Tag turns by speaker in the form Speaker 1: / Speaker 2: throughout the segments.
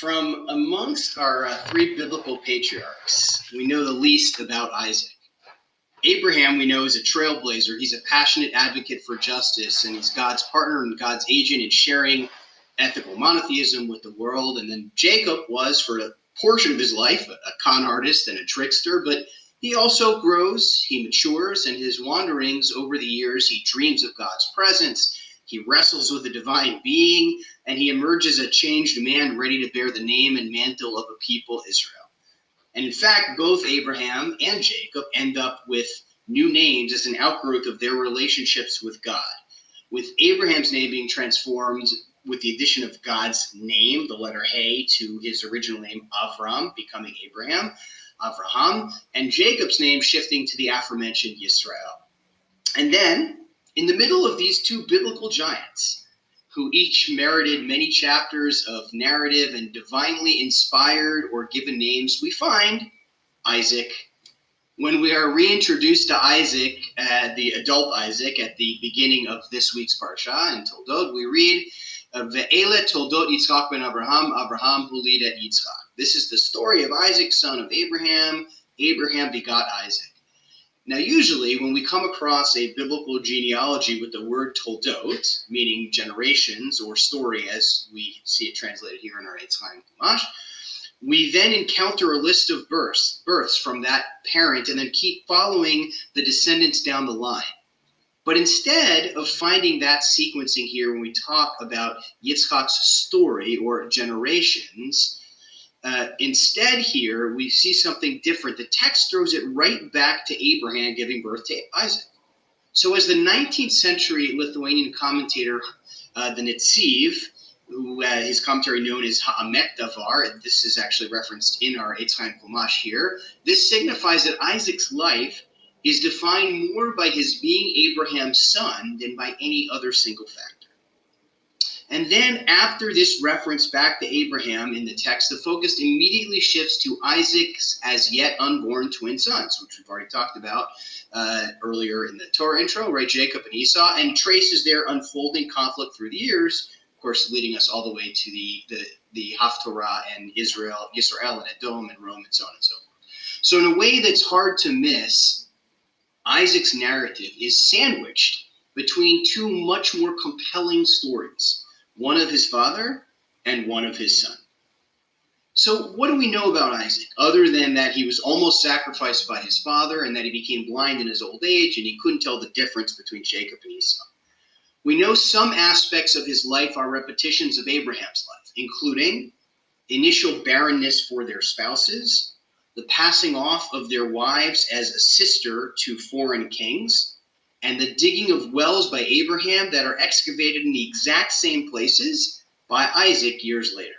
Speaker 1: From amongst our uh, three biblical patriarchs, we know the least about Isaac. Abraham, we know, is a trailblazer. He's a passionate advocate for justice, and he's God's partner and God's agent in sharing ethical monotheism with the world. And then Jacob was, for a portion of his life, a, a con artist and a trickster, but he also grows, he matures, and his wanderings over the years, he dreams of God's presence. He wrestles with a divine being, and he emerges a changed man ready to bear the name and mantle of a people, Israel. And in fact, both Abraham and Jacob end up with new names as an outgrowth of their relationships with God. With Abraham's name being transformed with the addition of God's name, the letter Hey, to his original name, Avram, becoming Abraham, Avraham, and Jacob's name shifting to the aforementioned Yisrael. And then, in the middle of these two biblical giants, who each merited many chapters of narrative and divinely inspired or given names, we find Isaac. When we are reintroduced to Isaac, uh, the adult Isaac, at the beginning of this week's Parsha in Toldot, we read, Ve'ele Toldot Yitzchak ben Abraham, Abraham hulidet Yitzchak. This is the story of Isaac, son of Abraham. Abraham begot Isaac. Now, usually, when we come across a biblical genealogy with the word toldot, meaning generations or story as we see it translated here in our Eitz Chaim Chumash, we then encounter a list of births, births from that parent and then keep following the descendants down the line. But instead of finding that sequencing here when we talk about Yitzchak's story or generations, uh, instead, here we see something different. The text throws it right back to Abraham giving birth to Isaac. So, as the 19th century Lithuanian commentator, uh, the Netziv, who uh, his commentary known as Ha'amek Davar, this is actually referenced in our Eitz Chaim Chumash here, this signifies that Isaac's life is defined more by his being Abraham's son than by any other single factor. And then after this reference back to Abraham in the text, the focus immediately shifts to Isaac's as yet unborn twin sons, which we've already talked about uh, earlier in the Torah intro, right? Jacob and Esau, and traces their unfolding conflict through the years, of course, leading us all the way to the the, the Haftorah and Israel, Israel and Edom and Rome and so on and so forth. So in a way that's hard to miss, Isaac's narrative is sandwiched between two much more compelling stories one of his father and one of his son. So, what do we know about Isaac other than that he was almost sacrificed by his father and that he became blind in his old age and he couldn't tell the difference between Jacob and Esau? We know some aspects of his life are repetitions of Abraham's life, including initial barrenness for their spouses, the passing off of their wives as a sister to foreign kings, and the digging of wells by Abraham that are excavated in the exact same places by Isaac years later.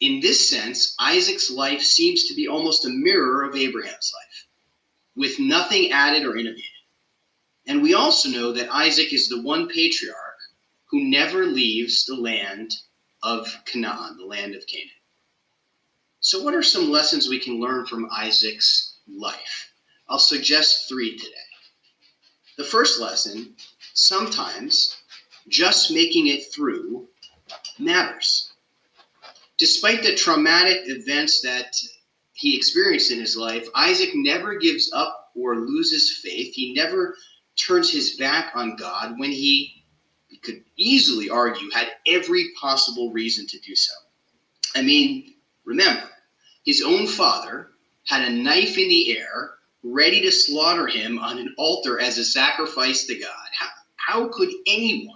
Speaker 1: In this sense, Isaac's life seems to be almost a mirror of Abraham's life, with nothing added or innovated. And we also know that Isaac is the one patriarch who never leaves the land of Canaan, the land of Canaan. So, what are some lessons we can learn from Isaac's life? I'll suggest three today. The first lesson sometimes just making it through matters. Despite the traumatic events that he experienced in his life, Isaac never gives up or loses faith. He never turns his back on God when he, could easily argue, had every possible reason to do so. I mean, remember, his own father had a knife in the air ready to slaughter him on an altar as a sacrifice to God. How, how could anyone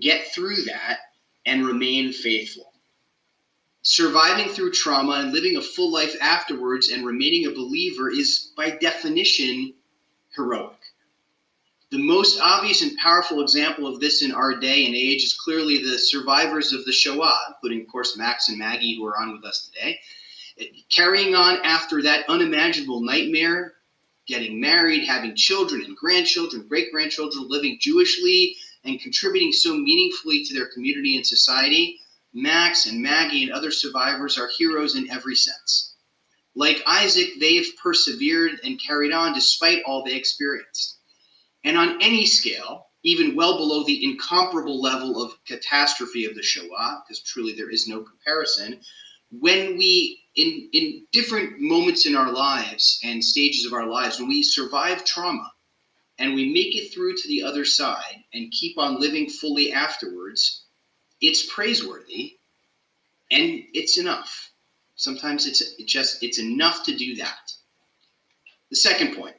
Speaker 1: get through that and remain faithful? Surviving through trauma and living a full life afterwards and remaining a believer is, by definition, heroic. The most obvious and powerful example of this in our day and age is clearly the survivors of the Shoah, including, of course, Max and Maggie, who are on with us today. Carrying on after that unimaginable nightmare getting married, having children and grandchildren, great grandchildren, living Jewishly, and contributing so meaningfully to their community and society, Max and Maggie and other survivors are heroes in every sense. Like Isaac, they've persevered and carried on despite all they experienced. And on any scale, even well below the incomparable level of catastrophe of the Shoah, because truly there is no comparison, when we in in different moments in our lives and stages of our lives when we survive trauma and we make it through to the other side and keep on living fully afterwards it's praiseworthy and it's enough. Sometimes it's it just it's enough to do that. The second point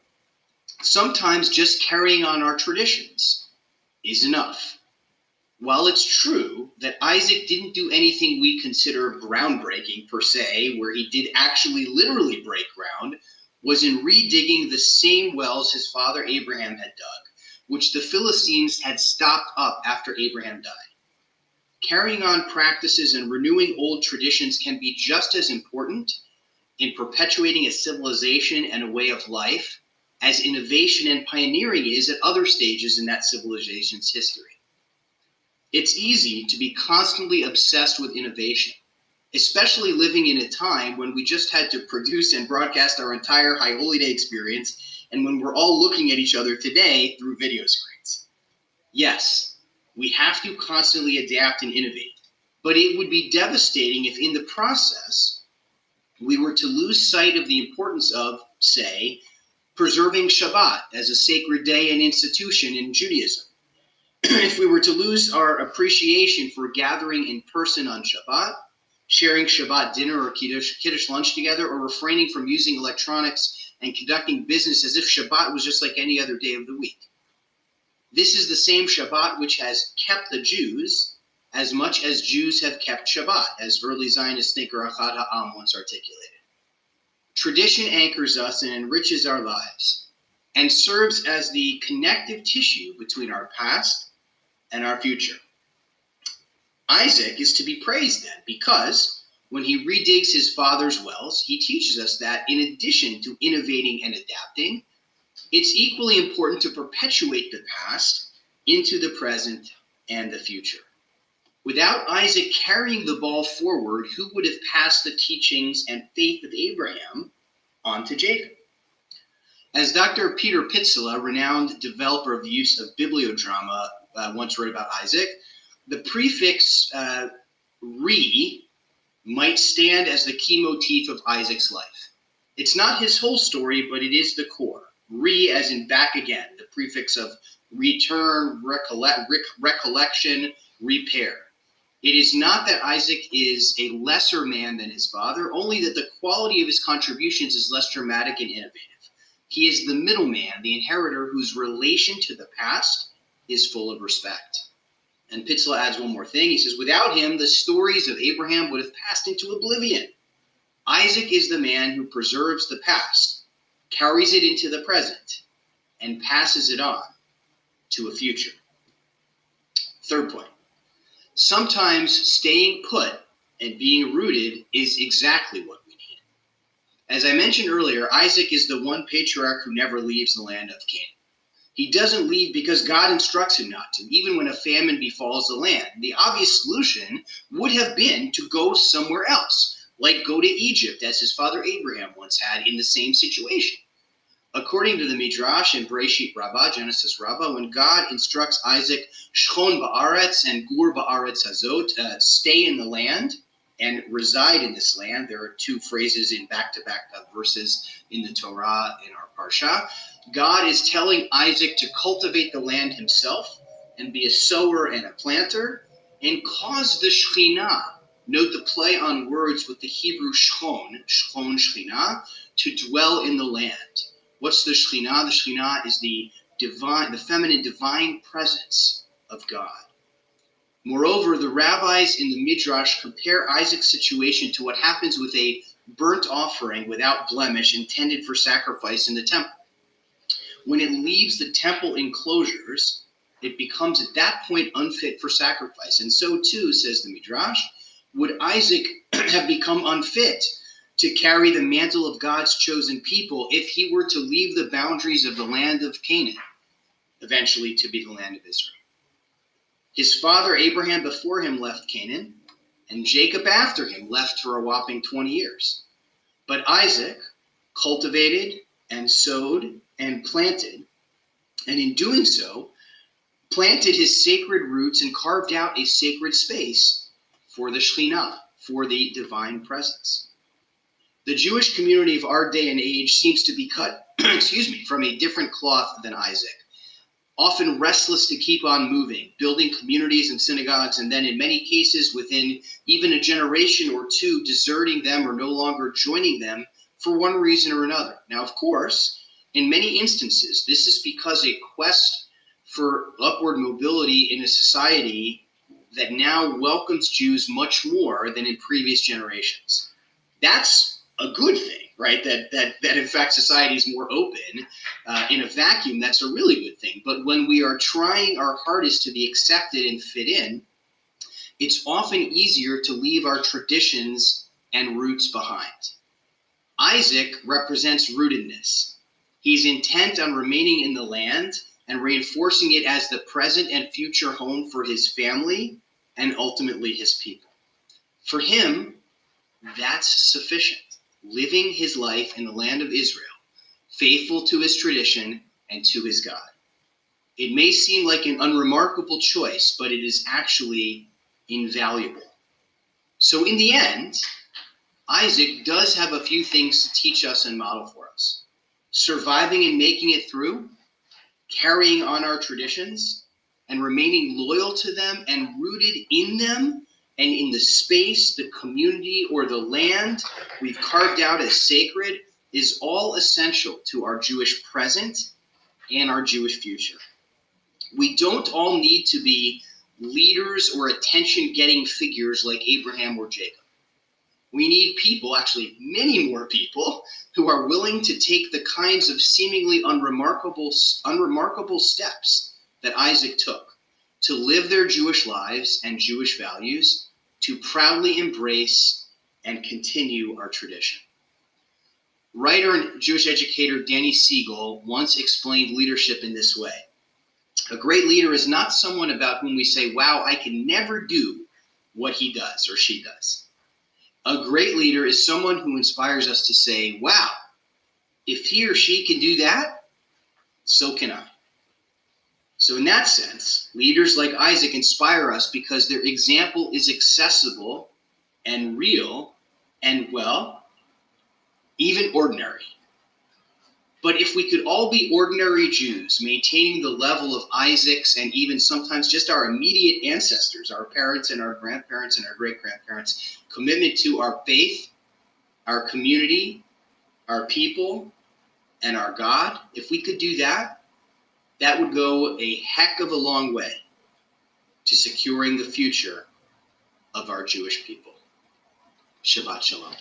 Speaker 1: sometimes just carrying on our traditions is enough while it's true that Isaac didn't do anything we consider groundbreaking per se, where he did actually literally break ground, was in redigging the same wells his father Abraham had dug, which the Philistines had stopped up after Abraham died. Carrying on practices and renewing old traditions can be just as important in perpetuating a civilization and a way of life as innovation and pioneering is at other stages in that civilization's history. It's easy to be constantly obsessed with innovation, especially living in a time when we just had to produce and broadcast our entire High Holy Day experience and when we're all looking at each other today through video screens. Yes, we have to constantly adapt and innovate, but it would be devastating if in the process we were to lose sight of the importance of, say, preserving Shabbat as a sacred day and institution in Judaism if we were to lose our appreciation for gathering in person on Shabbat, sharing Shabbat dinner or Kiddush, Kiddush lunch together, or refraining from using electronics and conducting business as if Shabbat was just like any other day of the week. This is the same Shabbat which has kept the Jews as much as Jews have kept Shabbat, as early Zionist thinker Achad Ha'am once articulated. Tradition anchors us and enriches our lives and serves as the connective tissue between our past and our future. Isaac is to be praised then because when he redigs his father's wells, he teaches us that in addition to innovating and adapting, it's equally important to perpetuate the past into the present and the future. Without Isaac carrying the ball forward, who would have passed the teachings and faith of Abraham on to Jacob? As Dr. Peter Pitzele, renowned developer of the use of bibliodrama, uh, once wrote about Isaac, the prefix uh, re might stand as the key motif of Isaac's life. It's not his whole story, but it is the core. Re, as in back again, the prefix of return, recollect, recollection, repair. It is not that Isaac is a lesser man than his father, only that the quality of his contributions is less dramatic and innovative. He is the middleman, the inheritor whose relation to the past is full of respect. And Pitzele adds one more thing. He says, without him, the stories of Abraham would have passed into oblivion. Isaac is the man who preserves the past, carries it into the present, and passes it on to a future. Third point sometimes staying put and being rooted is exactly what we need. As I mentioned earlier, Isaac is the one patriarch who never leaves the land of Canaan. He doesn't leave because God instructs him not to, even when a famine befalls the land. The obvious solution would have been to go somewhere else, like go to Egypt, as his father Abraham once had in the same situation. According to the Midrash in Bereshit Rabbah, Genesis Rabbah, when God instructs Isaac, Shchon ba'aretz and Gur ba'aretz hazot, uh, stay in the land and reside in this land. There are two phrases in back-to-back verses in the Torah in our parsha. God is telling Isaac to cultivate the land himself and be a sower and a planter and cause the Shekhinah, note the play on words with the Hebrew Shchon, Shchon Shekhinah, to dwell in the land. What's the Shekhinah? The Shekhinah is the divine, the feminine divine presence of God. Moreover, the rabbis in the Midrash compare Isaac's situation to what happens with a burnt offering without blemish intended for sacrifice in the temple when it leaves the temple enclosures, it becomes at that point unfit for sacrifice. And so too, says the Midrash, would Isaac have become unfit to carry the mantle of God's chosen people if he were to leave the boundaries of the land of Canaan, eventually to be the land of Israel. His father Abraham before him left Canaan, and Jacob after him left for a whopping 20 years. But Isaac cultivated and sowed and planted, and in doing so, planted his sacred roots and carved out a sacred space for the Shekhinah, for the divine presence. The Jewish community of our day and age seems to be cut, excuse me, from a different cloth than Isaac. Often restless to keep on moving, building communities and synagogues, and then in many cases, within even a generation or two, deserting them or no longer joining them for one reason or another. Now, of course, in many instances, this is because a quest for upward mobility in a society that now welcomes Jews much more than in previous generations. That's a good thing, right? That that that in fact society is more open uh, in a vacuum. That's a really good thing. But when we are trying our hardest to be accepted and fit in, it's often easier to leave our traditions and roots behind. Isaac represents rootedness. He's intent on remaining in the land and reinforcing it as the present and future home for his family and ultimately his people. For him, that's sufficient. Living his life in the land of Israel, faithful to his tradition and to his God. It may seem like an unremarkable choice, but it is actually invaluable. So, in the end, Isaac does have a few things to teach us and model for. Surviving and making it through carrying on our traditions and remaining loyal to them and rooted in them and in the space, the community, or the land we've carved out as sacred is all essential to our Jewish present and our Jewish future. We don't all need to be leaders or attention getting figures like Abraham or Jacob. We need people, actually, many more people, who are willing to take the kinds of seemingly unremarkable, unremarkable steps that Isaac took to live their Jewish lives and Jewish values, to proudly embrace and continue our tradition. Writer and Jewish educator Danny Siegel once explained leadership in this way A great leader is not someone about whom we say, Wow, I can never do what he does or she does. A great leader is someone who inspires us to say, wow, if he or she can do that, so can I. So, in that sense, leaders like Isaac inspire us because their example is accessible and real and, well, even ordinary. But if we could all be ordinary Jews, maintaining the level of Isaac's and even sometimes just our immediate ancestors, our parents and our grandparents and our great grandparents, commitment to our faith, our community, our people, and our God, if we could do that, that would go a heck of a long way to securing the future of our Jewish people. Shabbat Shalom.